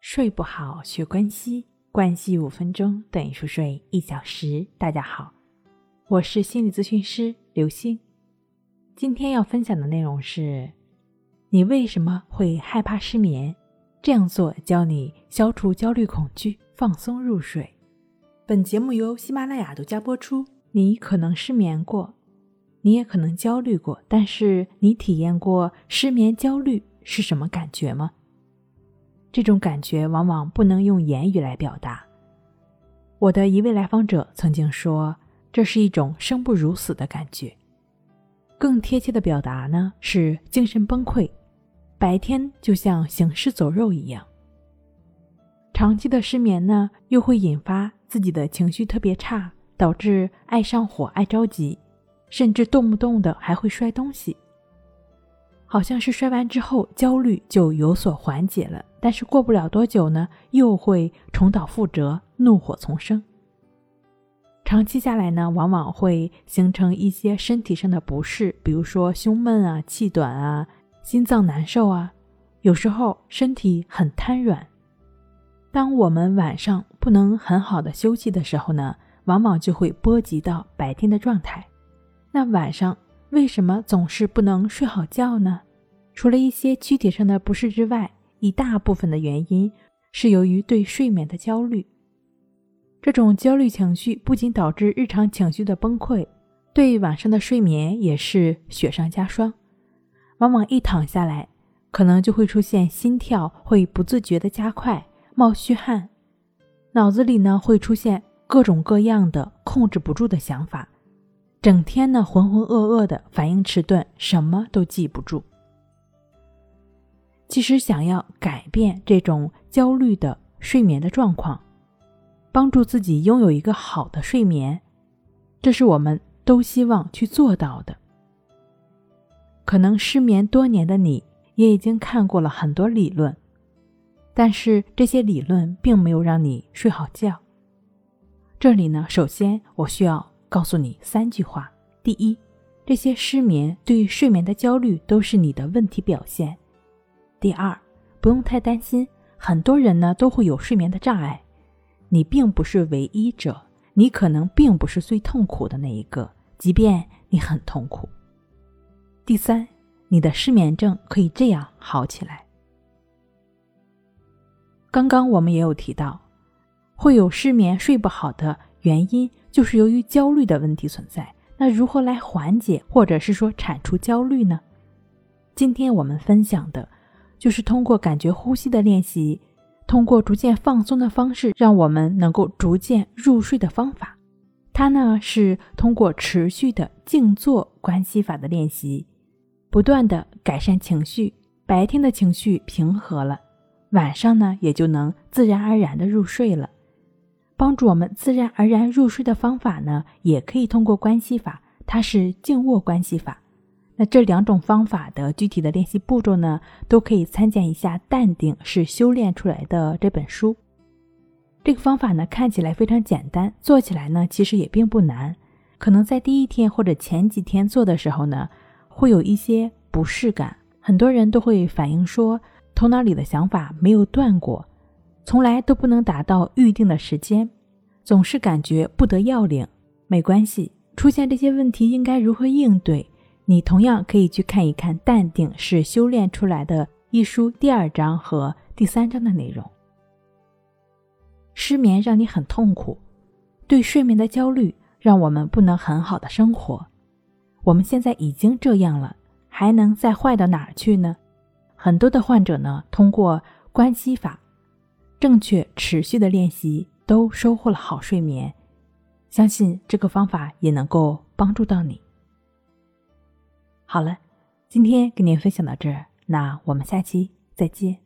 睡不好，学关西，关系五分钟等于熟睡一小时。大家好，我是心理咨询师刘星。今天要分享的内容是：你为什么会害怕失眠？这样做教你消除焦虑恐惧，放松入睡。本节目由喜马拉雅独家播出。你可能失眠过，你也可能焦虑过，但是你体验过失眠焦虑是什么感觉吗？这种感觉往往不能用言语来表达。我的一位来访者曾经说，这是一种生不如死的感觉。更贴切的表达呢是精神崩溃，白天就像行尸走肉一样。长期的失眠呢，又会引发自己的情绪特别差，导致爱上火、爱着急，甚至动不动的还会摔东西。好像是摔完之后，焦虑就有所缓解了。但是过不了多久呢，又会重蹈覆辙，怒火丛生。长期下来呢，往往会形成一些身体上的不适，比如说胸闷啊、气短啊、心脏难受啊，有时候身体很瘫软。当我们晚上不能很好的休息的时候呢，往往就会波及到白天的状态。那晚上为什么总是不能睡好觉呢？除了一些躯体上的不适之外，一大部分的原因是由于对睡眠的焦虑。这种焦虑情绪不仅导致日常情绪的崩溃，对晚上的睡眠也是雪上加霜。往往一躺下来，可能就会出现心跳会不自觉的加快、冒虚汗，脑子里呢会出现各种各样的控制不住的想法，整天呢浑浑噩噩的，反应迟钝，什么都记不住。其实，想要改变这种焦虑的睡眠的状况，帮助自己拥有一个好的睡眠，这是我们都希望去做到的。可能失眠多年的你，也已经看过了很多理论，但是这些理论并没有让你睡好觉。这里呢，首先我需要告诉你三句话：第一，这些失眠对睡眠的焦虑都是你的问题表现。第二，不用太担心，很多人呢都会有睡眠的障碍，你并不是唯一者，你可能并不是最痛苦的那一个，即便你很痛苦。第三，你的失眠症可以这样好起来。刚刚我们也有提到，会有失眠睡不好的原因，就是由于焦虑的问题存在。那如何来缓解或者是说铲除焦虑呢？今天我们分享的。就是通过感觉呼吸的练习，通过逐渐放松的方式，让我们能够逐渐入睡的方法。它呢是通过持续的静坐关系法的练习，不断的改善情绪。白天的情绪平和了，晚上呢也就能自然而然的入睡了。帮助我们自然而然入睡的方法呢，也可以通过关系法，它是静卧关系法。那这两种方法的具体的练习步骤呢，都可以参见一下《淡定是修炼出来的》这本书。这个方法呢，看起来非常简单，做起来呢，其实也并不难。可能在第一天或者前几天做的时候呢，会有一些不适感。很多人都会反映说，头脑里的想法没有断过，从来都不能达到预定的时间，总是感觉不得要领。没关系，出现这些问题应该如何应对？你同样可以去看一看《淡定是修炼出来的》一书第二章和第三章的内容。失眠让你很痛苦，对睡眠的焦虑让我们不能很好的生活。我们现在已经这样了，还能再坏到哪儿去呢？很多的患者呢，通过关系法，正确持续的练习，都收获了好睡眠。相信这个方法也能够帮助到你。好了，今天跟您分享到这儿，那我们下期再见。